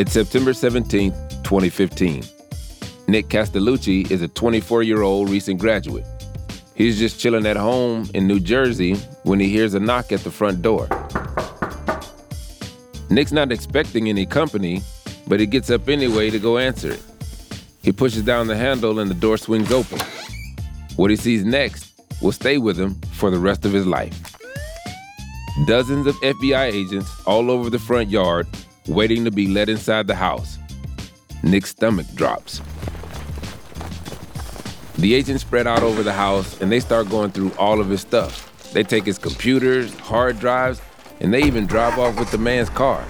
It's September 17, 2015. Nick Castellucci is a 24 year old recent graduate. He's just chilling at home in New Jersey when he hears a knock at the front door. Nick's not expecting any company, but he gets up anyway to go answer it. He pushes down the handle and the door swings open. What he sees next will stay with him for the rest of his life. Dozens of FBI agents all over the front yard waiting to be let inside the house. Nick's stomach drops. The agents spread out over the house and they start going through all of his stuff. They take his computers, hard drives, and they even drive off with the man's car.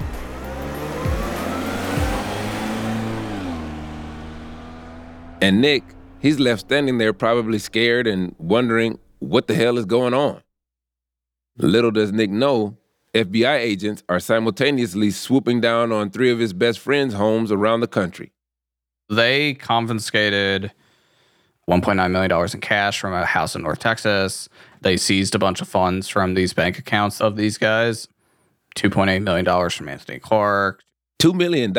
And Nick, he's left standing there probably scared and wondering what the hell is going on. Little does Nick know, FBI agents are simultaneously swooping down on three of his best friends' homes around the country. They confiscated $1.9 million in cash from a house in North Texas. They seized a bunch of funds from these bank accounts of these guys $2.8 million from Anthony Clark. $2 million?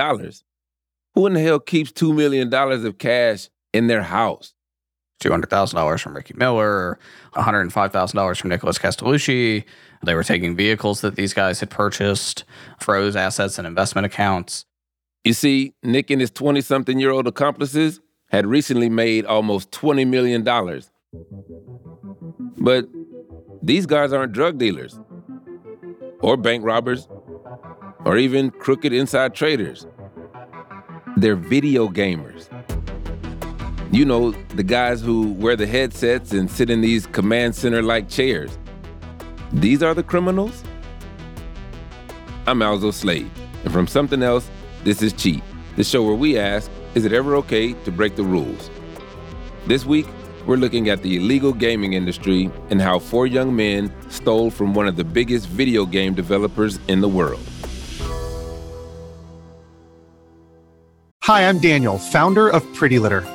Who in the hell keeps $2 million of cash in their house? $200,000 from Ricky Miller, $105,000 from Nicholas Castellucci. They were taking vehicles that these guys had purchased, froze assets and investment accounts. You see, Nick and his 20 something year old accomplices had recently made almost $20 million. But these guys aren't drug dealers, or bank robbers, or even crooked inside traders. They're video gamers. You know, the guys who wear the headsets and sit in these command center like chairs. These are the criminals? I'm Alzo Slade, and from something else, this is Cheat, the show where we ask is it ever okay to break the rules? This week, we're looking at the illegal gaming industry and how four young men stole from one of the biggest video game developers in the world. Hi, I'm Daniel, founder of Pretty Litter.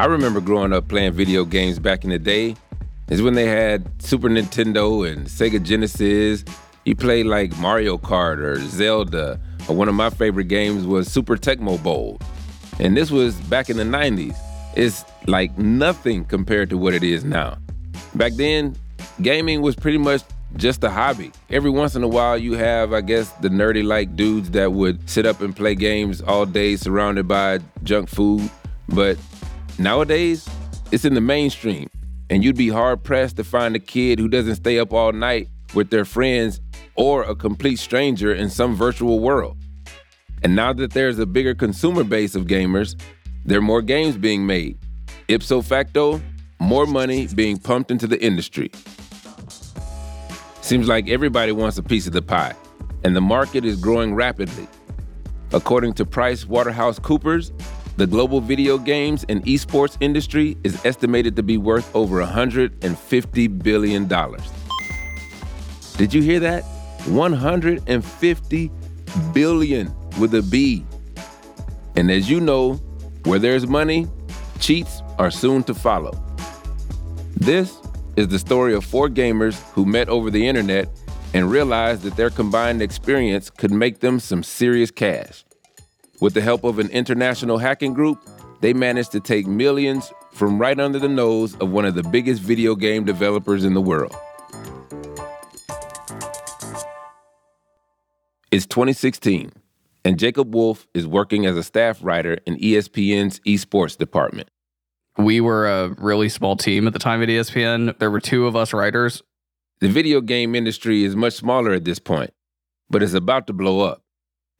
I remember growing up playing video games back in the day. Is when they had Super Nintendo and Sega Genesis. You played like Mario Kart or Zelda, or one of my favorite games was Super Tecmo Bowl. And this was back in the 90s. It's like nothing compared to what it is now. Back then, gaming was pretty much just a hobby. Every once in a while, you have, I guess, the nerdy like dudes that would sit up and play games all day surrounded by junk food. But Nowadays, it's in the mainstream, and you'd be hard pressed to find a kid who doesn't stay up all night with their friends or a complete stranger in some virtual world. And now that there's a bigger consumer base of gamers, there are more games being made. Ipso facto, more money being pumped into the industry. Seems like everybody wants a piece of the pie, and the market is growing rapidly. According to Price Waterhouse Coopers, the global video games and esports industry is estimated to be worth over $150 billion. Did you hear that? 150 billion with a B. And as you know, where there's money, cheats are soon to follow. This is the story of four gamers who met over the internet and realized that their combined experience could make them some serious cash. With the help of an international hacking group, they managed to take millions from right under the nose of one of the biggest video game developers in the world. It's 2016, and Jacob Wolf is working as a staff writer in ESPN's esports department. We were a really small team at the time at ESPN. There were two of us writers. The video game industry is much smaller at this point, but it's about to blow up.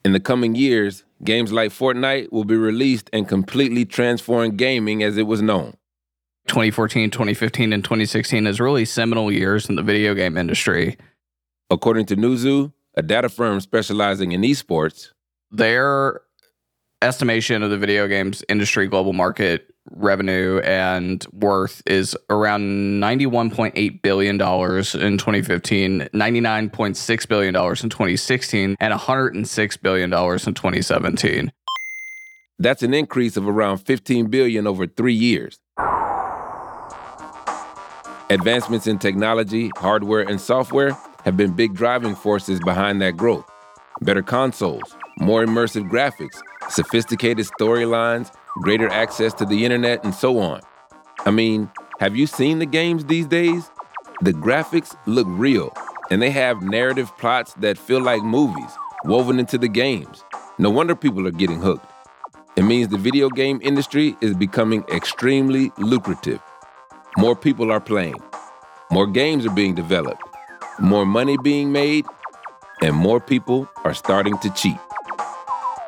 In the coming years, games like Fortnite will be released and completely transform gaming as it was known. 2014, 2015, and 2016 is really seminal years in the video game industry. According to Newzoo, a data firm specializing in esports, their estimation of the video games industry global market revenue and worth is around $91.8 billion in 2015, $99.6 billion in 2016, and $106 billion in 2017. That's an increase of around 15 billion over three years. Advancements in technology, hardware, and software have been big driving forces behind that growth. Better consoles, more immersive graphics, sophisticated storylines, greater access to the internet, and so on. I mean, have you seen the games these days? The graphics look real, and they have narrative plots that feel like movies woven into the games. No wonder people are getting hooked. It means the video game industry is becoming extremely lucrative. More people are playing, more games are being developed, more money being made, and more people are starting to cheat.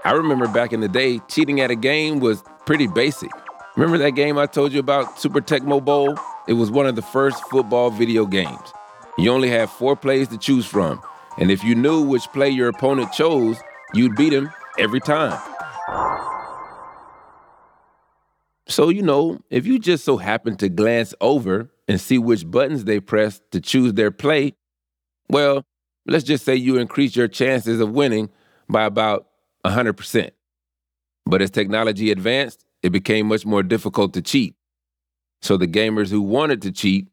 I remember back in the day, cheating at a game was pretty basic. Remember that game I told you about, Super Tecmo Bowl? It was one of the first football video games. You only had four plays to choose from, and if you knew which play your opponent chose, you'd beat him every time. So, you know, if you just so happen to glance over and see which buttons they press to choose their play, well, let's just say you increase your chances of winning by about 100%. But as technology advanced, it became much more difficult to cheat. So the gamers who wanted to cheat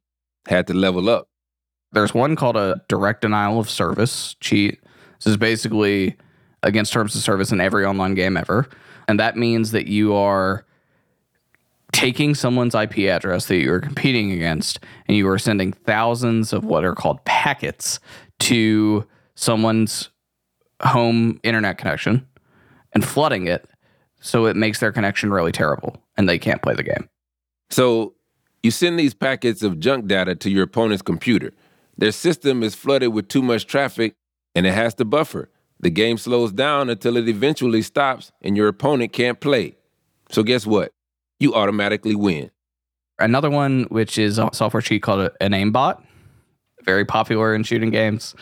had to level up. There's one called a direct denial of service cheat. This is basically against terms of service in every online game ever. And that means that you are taking someone's IP address that you're competing against and you are sending thousands of what are called packets to someone's home internet connection and flooding it so it makes their connection really terrible and they can't play the game. So you send these packets of junk data to your opponent's computer. Their system is flooded with too much traffic and it has to buffer. The game slows down until it eventually stops and your opponent can't play. So guess what? You automatically win. Another one, which is a software cheat called an aimbot, very popular in shooting games.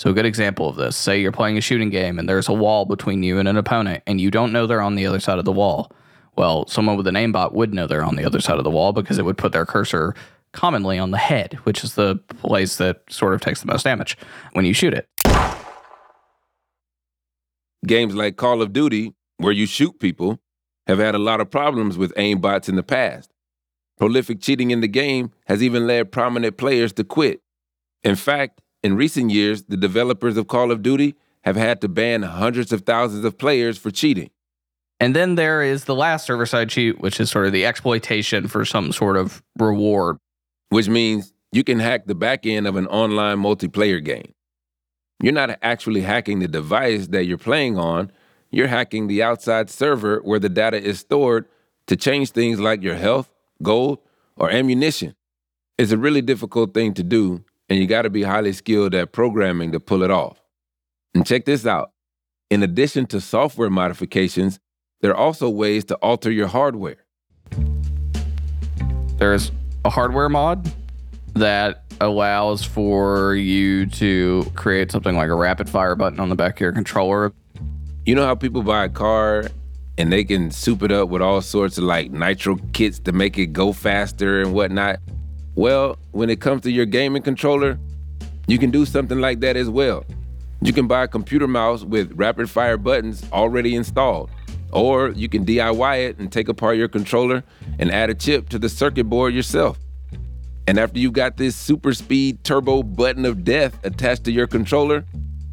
So, a good example of this say you're playing a shooting game and there's a wall between you and an opponent, and you don't know they're on the other side of the wall. Well, someone with an aimbot would know they're on the other side of the wall because it would put their cursor commonly on the head, which is the place that sort of takes the most damage when you shoot it. Games like Call of Duty, where you shoot people, have had a lot of problems with aimbots in the past. Prolific cheating in the game has even led prominent players to quit. In fact, in recent years, the developers of Call of Duty have had to ban hundreds of thousands of players for cheating. And then there is the last server side cheat, which is sort of the exploitation for some sort of reward. Which means you can hack the back end of an online multiplayer game. You're not actually hacking the device that you're playing on, you're hacking the outside server where the data is stored to change things like your health, gold, or ammunition. It's a really difficult thing to do, and you got to be highly skilled at programming to pull it off. And check this out in addition to software modifications, there are also ways to alter your hardware. There's a hardware mod that allows for you to create something like a rapid fire button on the back of your controller. You know how people buy a car and they can soup it up with all sorts of like nitro kits to make it go faster and whatnot? Well, when it comes to your gaming controller, you can do something like that as well. You can buy a computer mouse with rapid fire buttons already installed. Or you can DIY it and take apart your controller and add a chip to the circuit board yourself. And after you've got this super speed turbo button of death attached to your controller,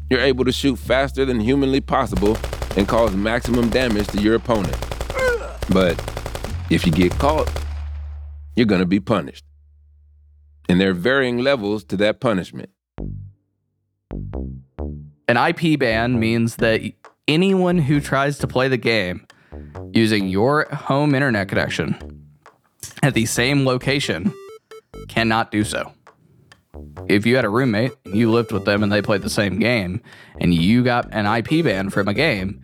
you're able to shoot faster than humanly possible and cause maximum damage to your opponent. But if you get caught, you're gonna be punished. And there are varying levels to that punishment. An IP ban means that anyone who tries to play the game using your home internet connection at the same location cannot do so. If you had a roommate, you lived with them and they played the same game, and you got an IP ban from a game,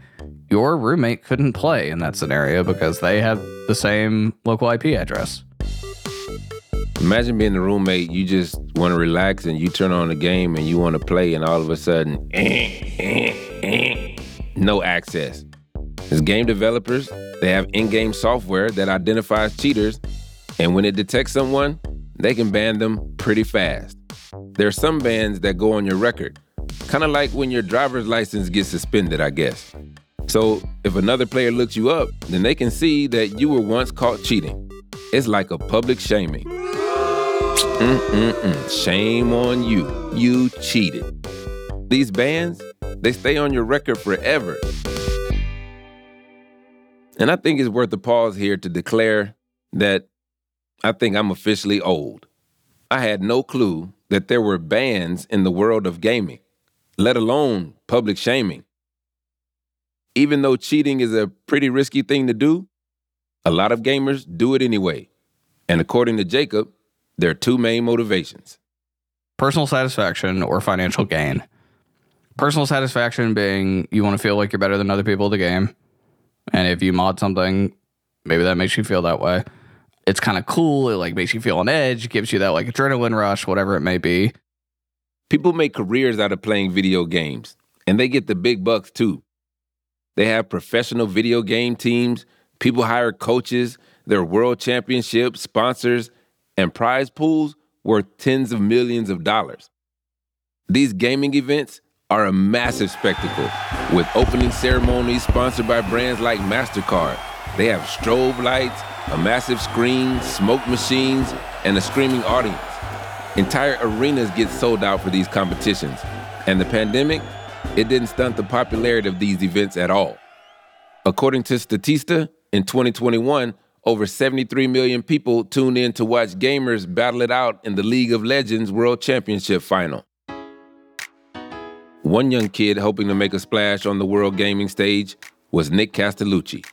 your roommate couldn't play in that scenario because they have the same local IP address. Imagine being a roommate, you just want to relax and you turn on the game and you want to play, and all of a sudden, no access. As game developers, they have in game software that identifies cheaters, and when it detects someone, they can ban them pretty fast. There are some bans that go on your record, kind of like when your driver's license gets suspended, I guess. So if another player looks you up, then they can see that you were once caught cheating. It's like a public shaming. Mm-mm-mm. Shame on you. You cheated. These bans, they stay on your record forever. And I think it's worth a pause here to declare that I think I'm officially old. I had no clue that there were bans in the world of gaming, let alone public shaming. Even though cheating is a pretty risky thing to do, a lot of gamers do it anyway. And according to Jacob, there are two main motivations personal satisfaction or financial gain. Personal satisfaction being you want to feel like you're better than other people at the game. And if you mod something, maybe that makes you feel that way. It's kind of cool. It like makes you feel on edge, gives you that like adrenaline rush, whatever it may be. People make careers out of playing video games, and they get the big bucks too. They have professional video game teams, people hire coaches, there are world championships, sponsors, and prize pools worth tens of millions of dollars. These gaming events are a massive spectacle with opening ceremonies sponsored by brands like MasterCard. They have strobe lights, a massive screen, smoke machines, and a screaming audience. Entire arenas get sold out for these competitions. And the pandemic, it didn't stunt the popularity of these events at all. According to Statista, in 2021, over 73 million people tuned in to watch gamers battle it out in the League of Legends World Championship final. One young kid hoping to make a splash on the world gaming stage was Nick Castellucci,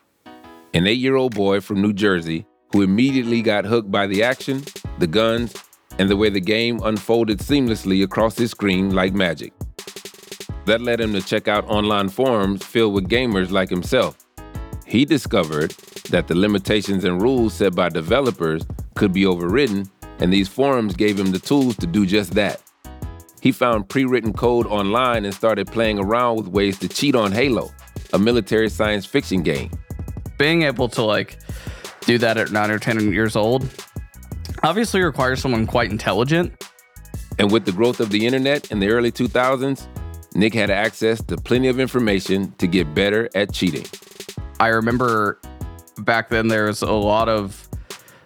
an eight year old boy from New Jersey who immediately got hooked by the action, the guns, and the way the game unfolded seamlessly across his screen like magic. That led him to check out online forums filled with gamers like himself. He discovered that the limitations and rules set by developers could be overridden, and these forums gave him the tools to do just that. He found pre written code online and started playing around with ways to cheat on Halo, a military science fiction game. Being able to like do that at nine or 10 years old obviously requires someone quite intelligent. And with the growth of the internet in the early 2000s, Nick had access to plenty of information to get better at cheating. I remember back then there was a lot of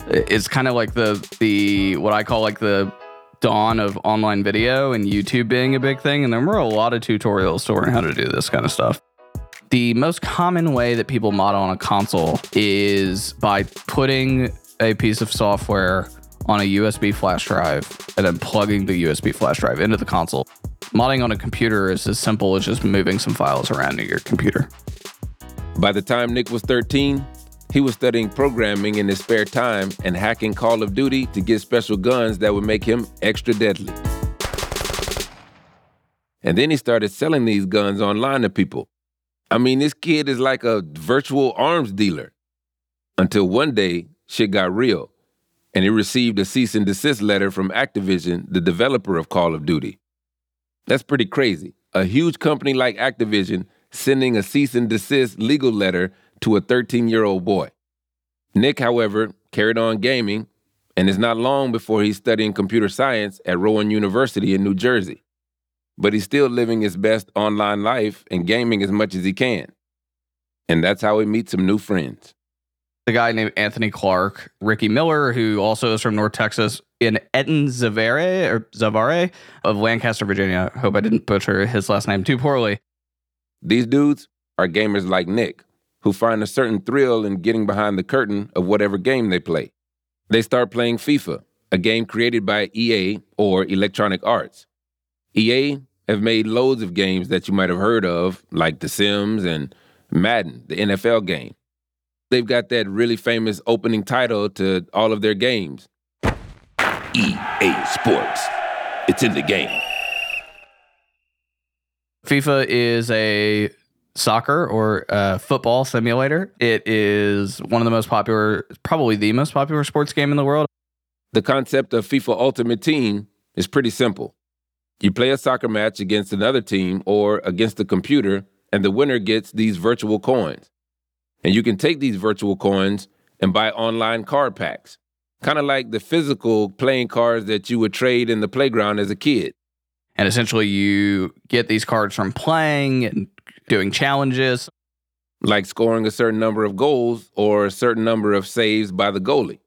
it's kind of like the the what I call like the dawn of online video and YouTube being a big thing and there were a lot of tutorials to learn how to do this kind of stuff. The most common way that people mod on a console is by putting a piece of software on a USB flash drive and then plugging the USB flash drive into the console. Modding on a computer is as simple as just moving some files around in your computer. By the time Nick was 13, he was studying programming in his spare time and hacking Call of Duty to get special guns that would make him extra deadly. And then he started selling these guns online to people. I mean, this kid is like a virtual arms dealer. Until one day, shit got real, and he received a cease and desist letter from Activision, the developer of Call of Duty. That's pretty crazy. A huge company like Activision sending a cease and desist legal letter to a 13 year old boy. Nick, however, carried on gaming, and it's not long before he's studying computer science at Rowan University in New Jersey. But he's still living his best online life and gaming as much as he can. And that's how he meets some new friends. The guy named Anthony Clark, Ricky Miller, who also is from North Texas, in Eaton Zavare or Zavare of Lancaster, Virginia. Hope I didn't butcher his last name too poorly. These dudes are gamers like Nick, who find a certain thrill in getting behind the curtain of whatever game they play. They start playing FIFA, a game created by EA or Electronic Arts. EA have made loads of games that you might have heard of, like The Sims and Madden, the NFL game. They've got that really famous opening title to all of their games EA Sports. It's in the game. FIFA is a soccer or football simulator. It is one of the most popular, probably the most popular sports game in the world. The concept of FIFA Ultimate Team is pretty simple. You play a soccer match against another team or against the computer, and the winner gets these virtual coins. And you can take these virtual coins and buy online card packs, kind of like the physical playing cards that you would trade in the playground as a kid. And essentially, you get these cards from playing and doing challenges. Like scoring a certain number of goals or a certain number of saves by the goalie.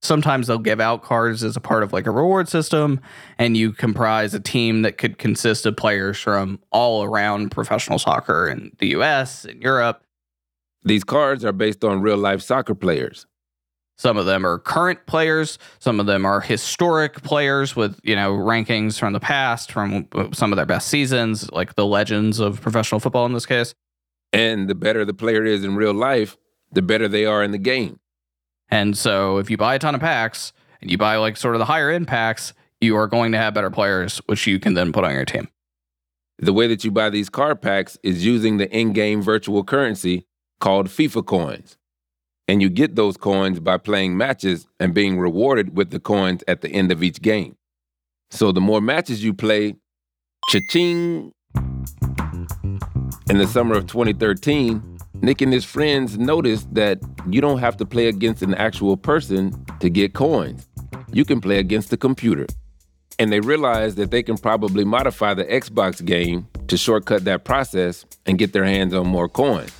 Sometimes they'll give out cards as a part of like a reward system, and you comprise a team that could consist of players from all around professional soccer in the US and Europe. These cards are based on real life soccer players. Some of them are current players, some of them are historic players with, you know, rankings from the past, from some of their best seasons, like the legends of professional football in this case. And the better the player is in real life, the better they are in the game. And so if you buy a ton of packs and you buy like sort of the higher end packs, you are going to have better players, which you can then put on your team. The way that you buy these card packs is using the in game virtual currency called FIFA coins. And you get those coins by playing matches and being rewarded with the coins at the end of each game. So the more matches you play, cha-ching. In the summer of 2013, Nick and his friends noticed that you don't have to play against an actual person to get coins. You can play against the computer. And they realized that they can probably modify the Xbox game to shortcut that process and get their hands on more coins.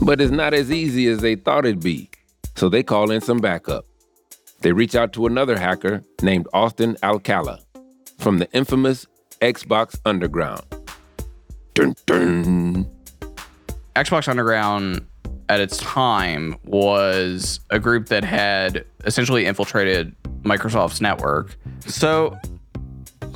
But it's not as easy as they thought it'd be, so they call in some backup. They reach out to another hacker named Austin Alcala from the infamous Xbox Underground. Dun dun. Xbox Underground at its time was a group that had essentially infiltrated Microsoft's network. So,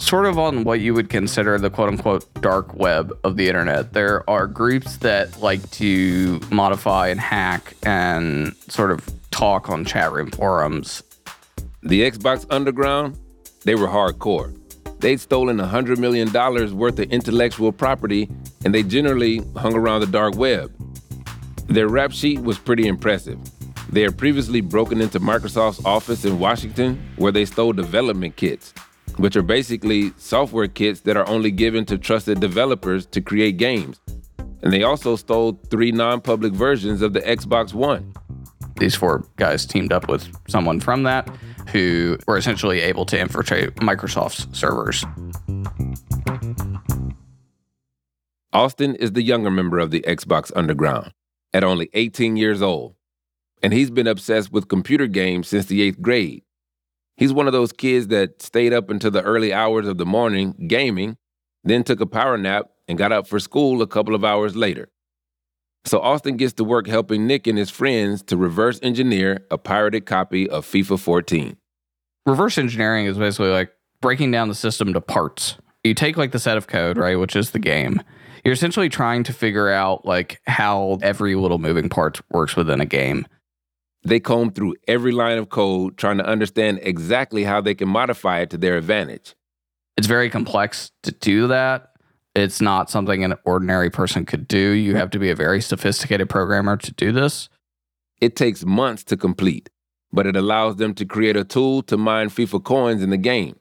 sort of on what you would consider the quote unquote dark web of the internet, there are groups that like to modify and hack and sort of talk on chat room forums. The Xbox Underground, they were hardcore. They'd stolen $100 million worth of intellectual property and they generally hung around the dark web. Their rap sheet was pretty impressive. They had previously broken into Microsoft's office in Washington where they stole development kits, which are basically software kits that are only given to trusted developers to create games. And they also stole three non public versions of the Xbox One. These four guys teamed up with someone from that who were essentially able to infiltrate Microsoft's servers. Austin is the younger member of the Xbox Underground, at only 18 years old. And he's been obsessed with computer games since the eighth grade. He's one of those kids that stayed up until the early hours of the morning gaming, then took a power nap and got up for school a couple of hours later. So Austin gets to work helping Nick and his friends to reverse engineer a pirated copy of FIFA 14. Reverse engineering is basically like breaking down the system to parts. You take like the set of code, right, which is the game. You're essentially trying to figure out like how every little moving part works within a game. They comb through every line of code trying to understand exactly how they can modify it to their advantage. It's very complex to do that. It's not something an ordinary person could do. You have to be a very sophisticated programmer to do this. It takes months to complete, but it allows them to create a tool to mine FIFA coins in the game.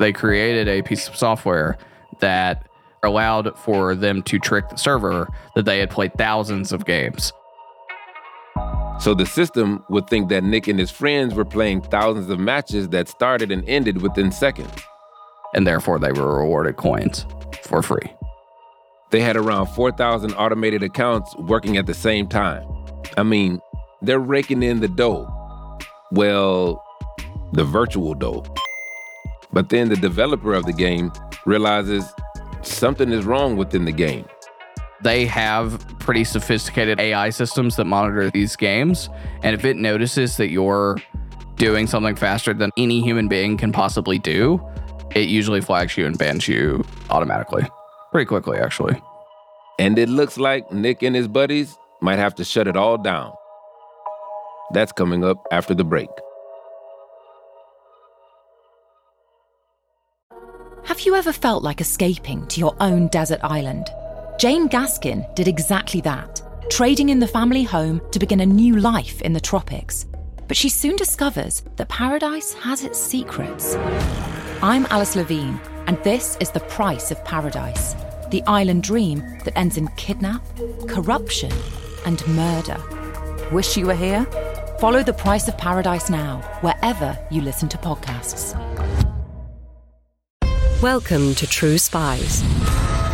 They created a piece of software that allowed for them to trick the server that they had played thousands of games. So the system would think that Nick and his friends were playing thousands of matches that started and ended within seconds. And therefore, they were rewarded coins for free. They had around 4,000 automated accounts working at the same time. I mean, they're raking in the dough. Well, the virtual dough. But then the developer of the game realizes something is wrong within the game. They have pretty sophisticated AI systems that monitor these games. And if it notices that you're doing something faster than any human being can possibly do, it usually flags you and bans you automatically. Pretty quickly, actually. And it looks like Nick and his buddies might have to shut it all down. That's coming up after the break. Have you ever felt like escaping to your own desert island? Jane Gaskin did exactly that, trading in the family home to begin a new life in the tropics. But she soon discovers that paradise has its secrets. I'm Alice Levine, and this is The Price of Paradise the island dream that ends in kidnap, corruption, and murder. Wish you were here? Follow The Price of Paradise now, wherever you listen to podcasts. Welcome to True Spies,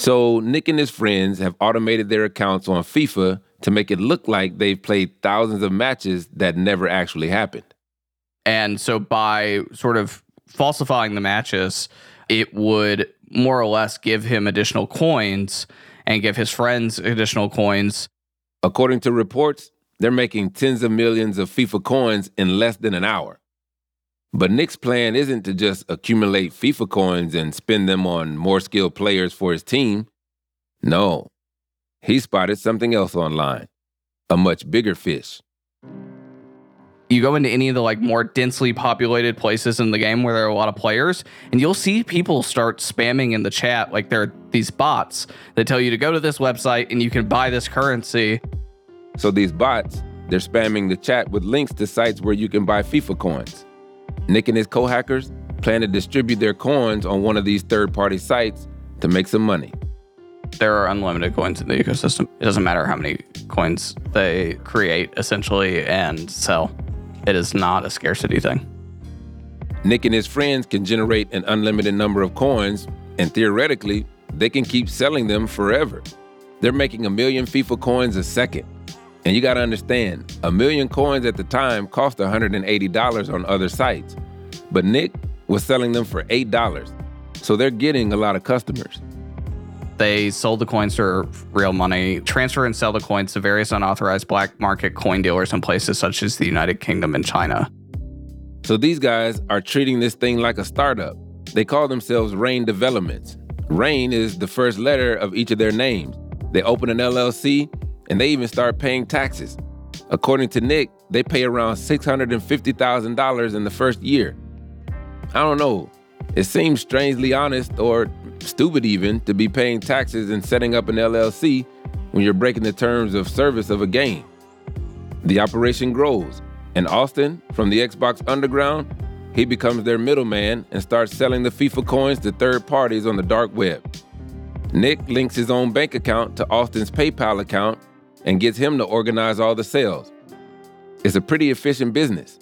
So Nick and his friends have automated their accounts on FIFA to make it look like they've played thousands of matches that never actually happened. And so by sort of falsifying the matches, it would more or less give him additional coins and give his friends additional coins. According to reports, they're making tens of millions of FIFA coins in less than an hour. But Nick's plan isn't to just accumulate FIFA coins and spend them on more skilled players for his team. No, he spotted something else online a much bigger fish. You go into any of the like more densely populated places in the game where there are a lot of players, and you'll see people start spamming in the chat like there are these bots that tell you to go to this website and you can buy this currency. So these bots, they're spamming the chat with links to sites where you can buy FIFA coins. Nick and his co hackers plan to distribute their coins on one of these third party sites to make some money. There are unlimited coins in the ecosystem. It doesn't matter how many coins they create, essentially, and sell. It is not a scarcity thing. Nick and his friends can generate an unlimited number of coins, and theoretically, they can keep selling them forever. They're making a million FIFA coins a second. And you gotta understand, a million coins at the time cost $180 on other sites. But Nick was selling them for $8. So they're getting a lot of customers. They sold the coins for real money, transfer and sell the coins to various unauthorized black market coin dealers in places such as the United Kingdom and China. So these guys are treating this thing like a startup. They call themselves Rain Developments. Rain is the first letter of each of their names. They open an LLC and they even start paying taxes. According to Nick, they pay around $650,000 in the first year. I don't know. It seems strangely honest or stupid even to be paying taxes and setting up an LLC when you're breaking the terms of service of a game. The operation grows, and Austin, from the Xbox Underground, he becomes their middleman and starts selling the FIFA coins to third parties on the dark web. Nick links his own bank account to Austin's PayPal account and gets him to organize all the sales. It's a pretty efficient business.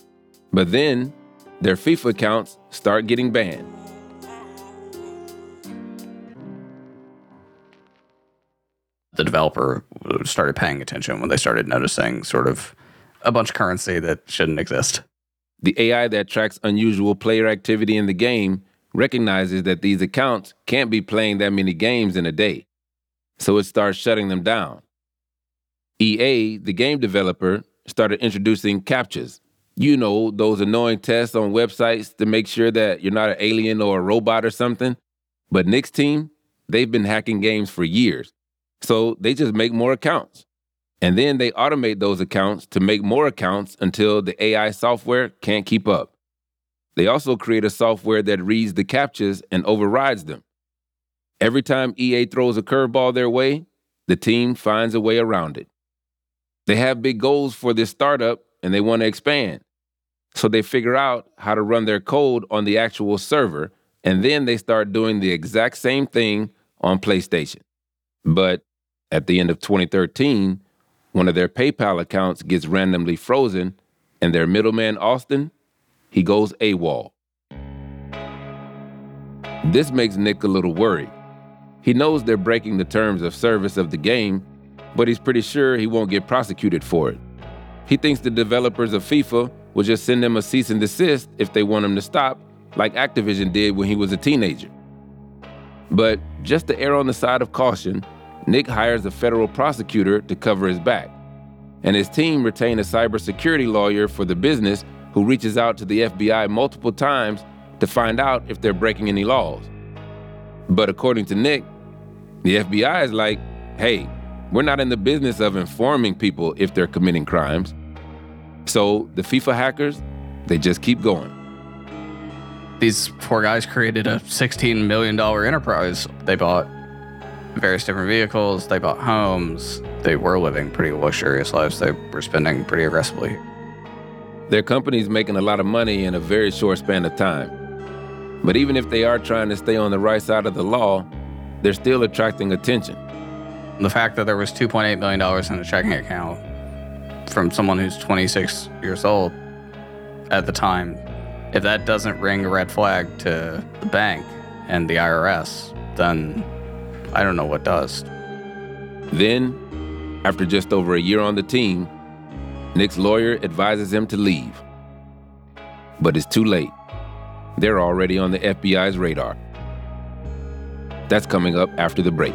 But then their FIFA accounts start getting banned. The developer started paying attention when they started noticing sort of a bunch of currency that shouldn't exist. The AI that tracks unusual player activity in the game recognizes that these accounts can't be playing that many games in a day. So it starts shutting them down. EA, the game developer, started introducing CAPTCHAs. You know, those annoying tests on websites to make sure that you're not an alien or a robot or something. But Nick's team, they've been hacking games for years. So they just make more accounts. And then they automate those accounts to make more accounts until the AI software can't keep up. They also create a software that reads the CAPTCHAs and overrides them. Every time EA throws a curveball their way, the team finds a way around it. They have big goals for this startup and they want to expand. So they figure out how to run their code on the actual server, and then they start doing the exact same thing on PlayStation. But at the end of 2013, one of their PayPal accounts gets randomly frozen, and their middleman, Austin, he goes AWOL. This makes Nick a little worried. He knows they're breaking the terms of service of the game but he's pretty sure he won't get prosecuted for it. He thinks the developers of FIFA will just send him a cease and desist if they want him to stop, like Activision did when he was a teenager. But just to err on the side of caution, Nick hires a federal prosecutor to cover his back. and his team retain a cybersecurity lawyer for the business who reaches out to the FBI multiple times to find out if they're breaking any laws. But according to Nick, the FBI is like, hey, we're not in the business of informing people if they're committing crimes. So the FIFA hackers, they just keep going. These four guys created a $16 million enterprise. They bought various different vehicles, they bought homes, they were living pretty luxurious lives. They were spending pretty aggressively. Their company's making a lot of money in a very short span of time. But even if they are trying to stay on the right side of the law, they're still attracting attention. The fact that there was $2.8 million in a checking account from someone who's 26 years old at the time, if that doesn't ring a red flag to the bank and the IRS, then I don't know what does. Then, after just over a year on the team, Nick's lawyer advises him to leave. But it's too late. They're already on the FBI's radar. That's coming up after the break.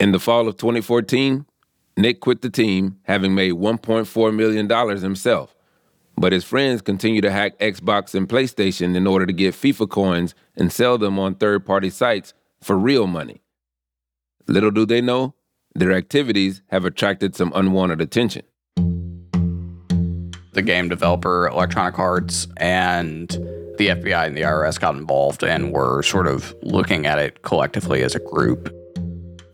In the fall of 2014, Nick quit the team, having made $1.4 million himself. But his friends continue to hack Xbox and PlayStation in order to get FIFA coins and sell them on third party sites for real money. Little do they know, their activities have attracted some unwanted attention. The game developer, Electronic Arts, and the FBI and the IRS got involved and were sort of looking at it collectively as a group.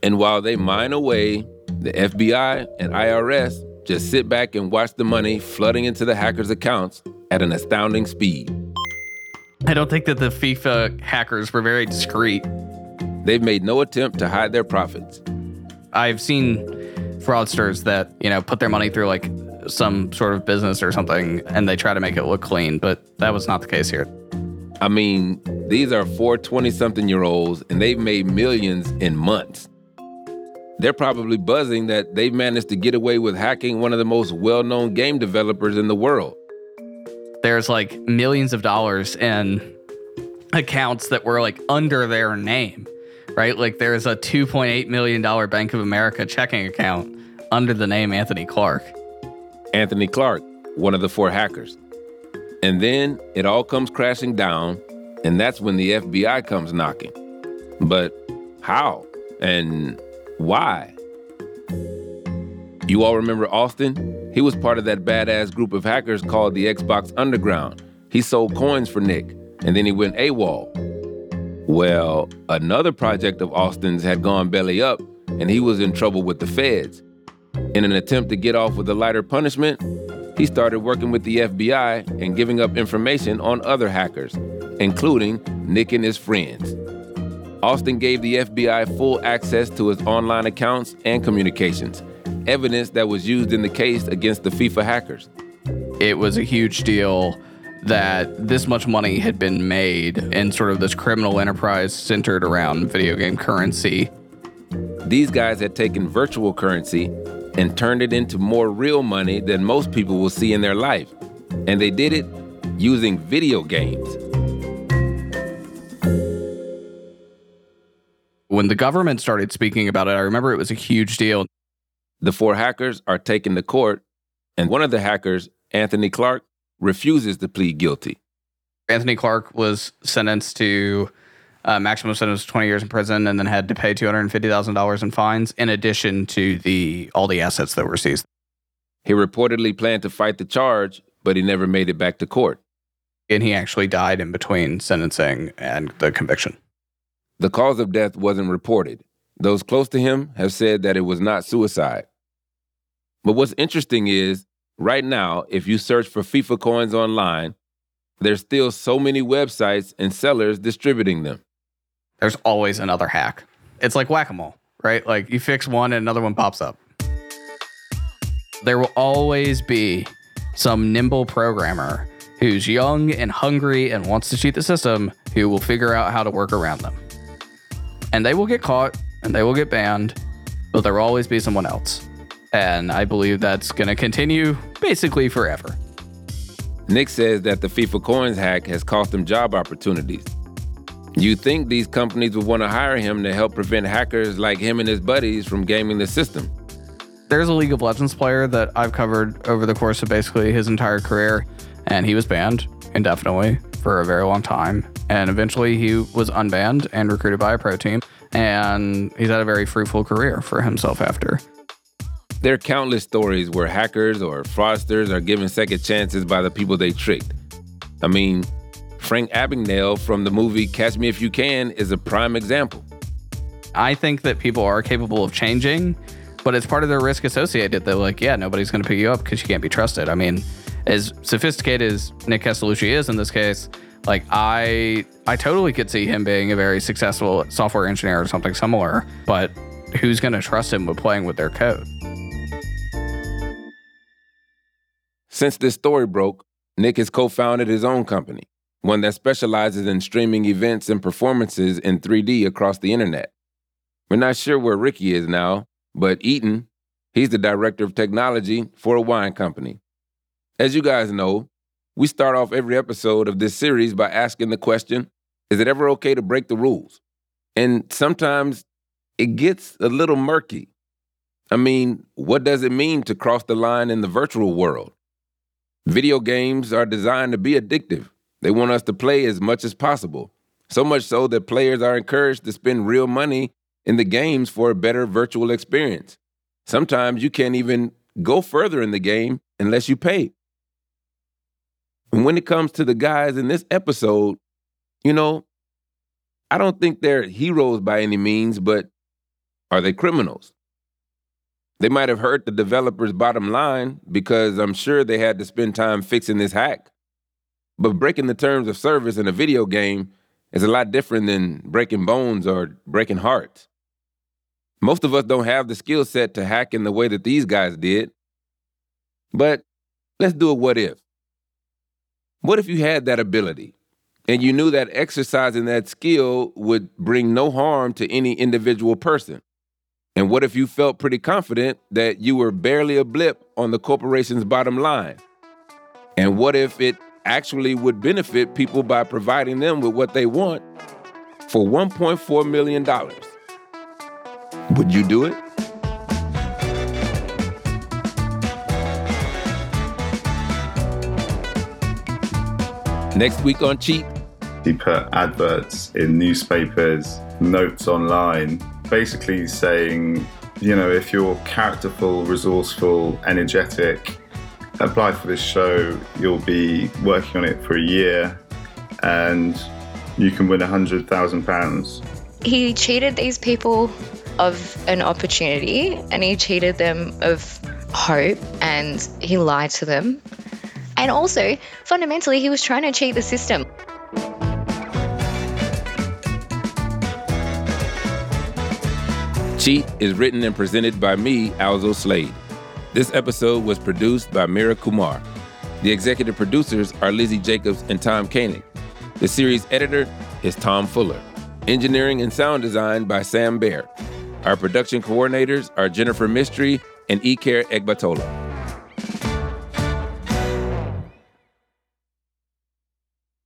And while they mm-hmm. mine away, the FBI and IRS just sit back and watch the money flooding into the hackers' accounts at an astounding speed. I don't think that the FIFA hackers were very discreet. They've made no attempt to hide their profits. I've seen fraudsters that, you know, put their money through like some sort of business or something and they try to make it look clean, but that was not the case here. I mean, these are four 20 something year olds and they've made millions in months. They're probably buzzing that they've managed to get away with hacking one of the most well known game developers in the world. There's like millions of dollars in accounts that were like under their name, right? Like there's a $2.8 million Bank of America checking account under the name Anthony Clark. Anthony Clark, one of the four hackers. And then it all comes crashing down, and that's when the FBI comes knocking. But how? And why? You all remember Austin? He was part of that badass group of hackers called the Xbox Underground. He sold coins for Nick, and then he went AWOL. Well, another project of Austin's had gone belly up, and he was in trouble with the feds. In an attempt to get off with a lighter punishment, he started working with the FBI and giving up information on other hackers, including Nick and his friends. Austin gave the FBI full access to his online accounts and communications, evidence that was used in the case against the FIFA hackers. It was a huge deal that this much money had been made in sort of this criminal enterprise centered around video game currency. These guys had taken virtual currency and turned it into more real money than most people will see in their life. And they did it using video games. When the government started speaking about it, I remember it was a huge deal. The four hackers are taken to court, and one of the hackers, Anthony Clark, refuses to plead guilty. Anthony Clark was sentenced to uh, maximum sentence 20 years in prison and then had to pay $250,000 in fines in addition to the all the assets that were seized. He reportedly planned to fight the charge, but he never made it back to court. And he actually died in between sentencing and the conviction. The cause of death wasn't reported. Those close to him have said that it was not suicide. But what's interesting is right now, if you search for FIFA coins online, there's still so many websites and sellers distributing them. There's always another hack. It's like whack a mole, right? Like you fix one and another one pops up. There will always be some nimble programmer who's young and hungry and wants to cheat the system who will figure out how to work around them. And they will get caught and they will get banned, but there will always be someone else. And I believe that's going to continue basically forever. Nick says that the FIFA coins hack has cost him job opportunities. You think these companies would want to hire him to help prevent hackers like him and his buddies from gaming the system. There's a League of Legends player that I've covered over the course of basically his entire career, and he was banned indefinitely for a very long time. And eventually he was unbanned and recruited by a pro team, and he's had a very fruitful career for himself after. There are countless stories where hackers or fraudsters are given second chances by the people they tricked. I mean, Frank Abagnale from the movie Catch Me If You Can is a prime example. I think that people are capable of changing, but it's part of their risk associated. They're like, yeah, nobody's going to pick you up because you can't be trusted. I mean, as sophisticated as Nick Castellucci is in this case, like I, I totally could see him being a very successful software engineer or something similar. But who's going to trust him with playing with their code? Since this story broke, Nick has co founded his own company, one that specializes in streaming events and performances in 3D across the internet. We're not sure where Ricky is now, but Eaton, he's the director of technology for a wine company. As you guys know, we start off every episode of this series by asking the question Is it ever okay to break the rules? And sometimes it gets a little murky. I mean, what does it mean to cross the line in the virtual world? Video games are designed to be addictive. They want us to play as much as possible, so much so that players are encouraged to spend real money in the games for a better virtual experience. Sometimes you can't even go further in the game unless you pay. And when it comes to the guys in this episode, you know, I don't think they're heroes by any means, but are they criminals? They might have hurt the developer's bottom line because I'm sure they had to spend time fixing this hack. But breaking the terms of service in a video game is a lot different than breaking bones or breaking hearts. Most of us don't have the skill set to hack in the way that these guys did. But let's do a what if. What if you had that ability and you knew that exercising that skill would bring no harm to any individual person? And what if you felt pretty confident that you were barely a blip on the corporation's bottom line? And what if it actually would benefit people by providing them with what they want for $1.4 million? Would you do it? Next week on Cheat. He put adverts in newspapers, notes online, basically saying, you know, if you're characterful, resourceful, energetic, apply for this show. You'll be working on it for a year and you can win a £100,000. He cheated these people of an opportunity and he cheated them of hope and he lied to them. And also, fundamentally, he was trying to cheat the system. Cheat is written and presented by me, Alzo Slade. This episode was produced by Mira Kumar. The executive producers are Lizzie Jacobs and Tom Koenig. The series editor is Tom Fuller. Engineering and sound design by Sam Baer. Our production coordinators are Jennifer Mystery and Iker Egbatola.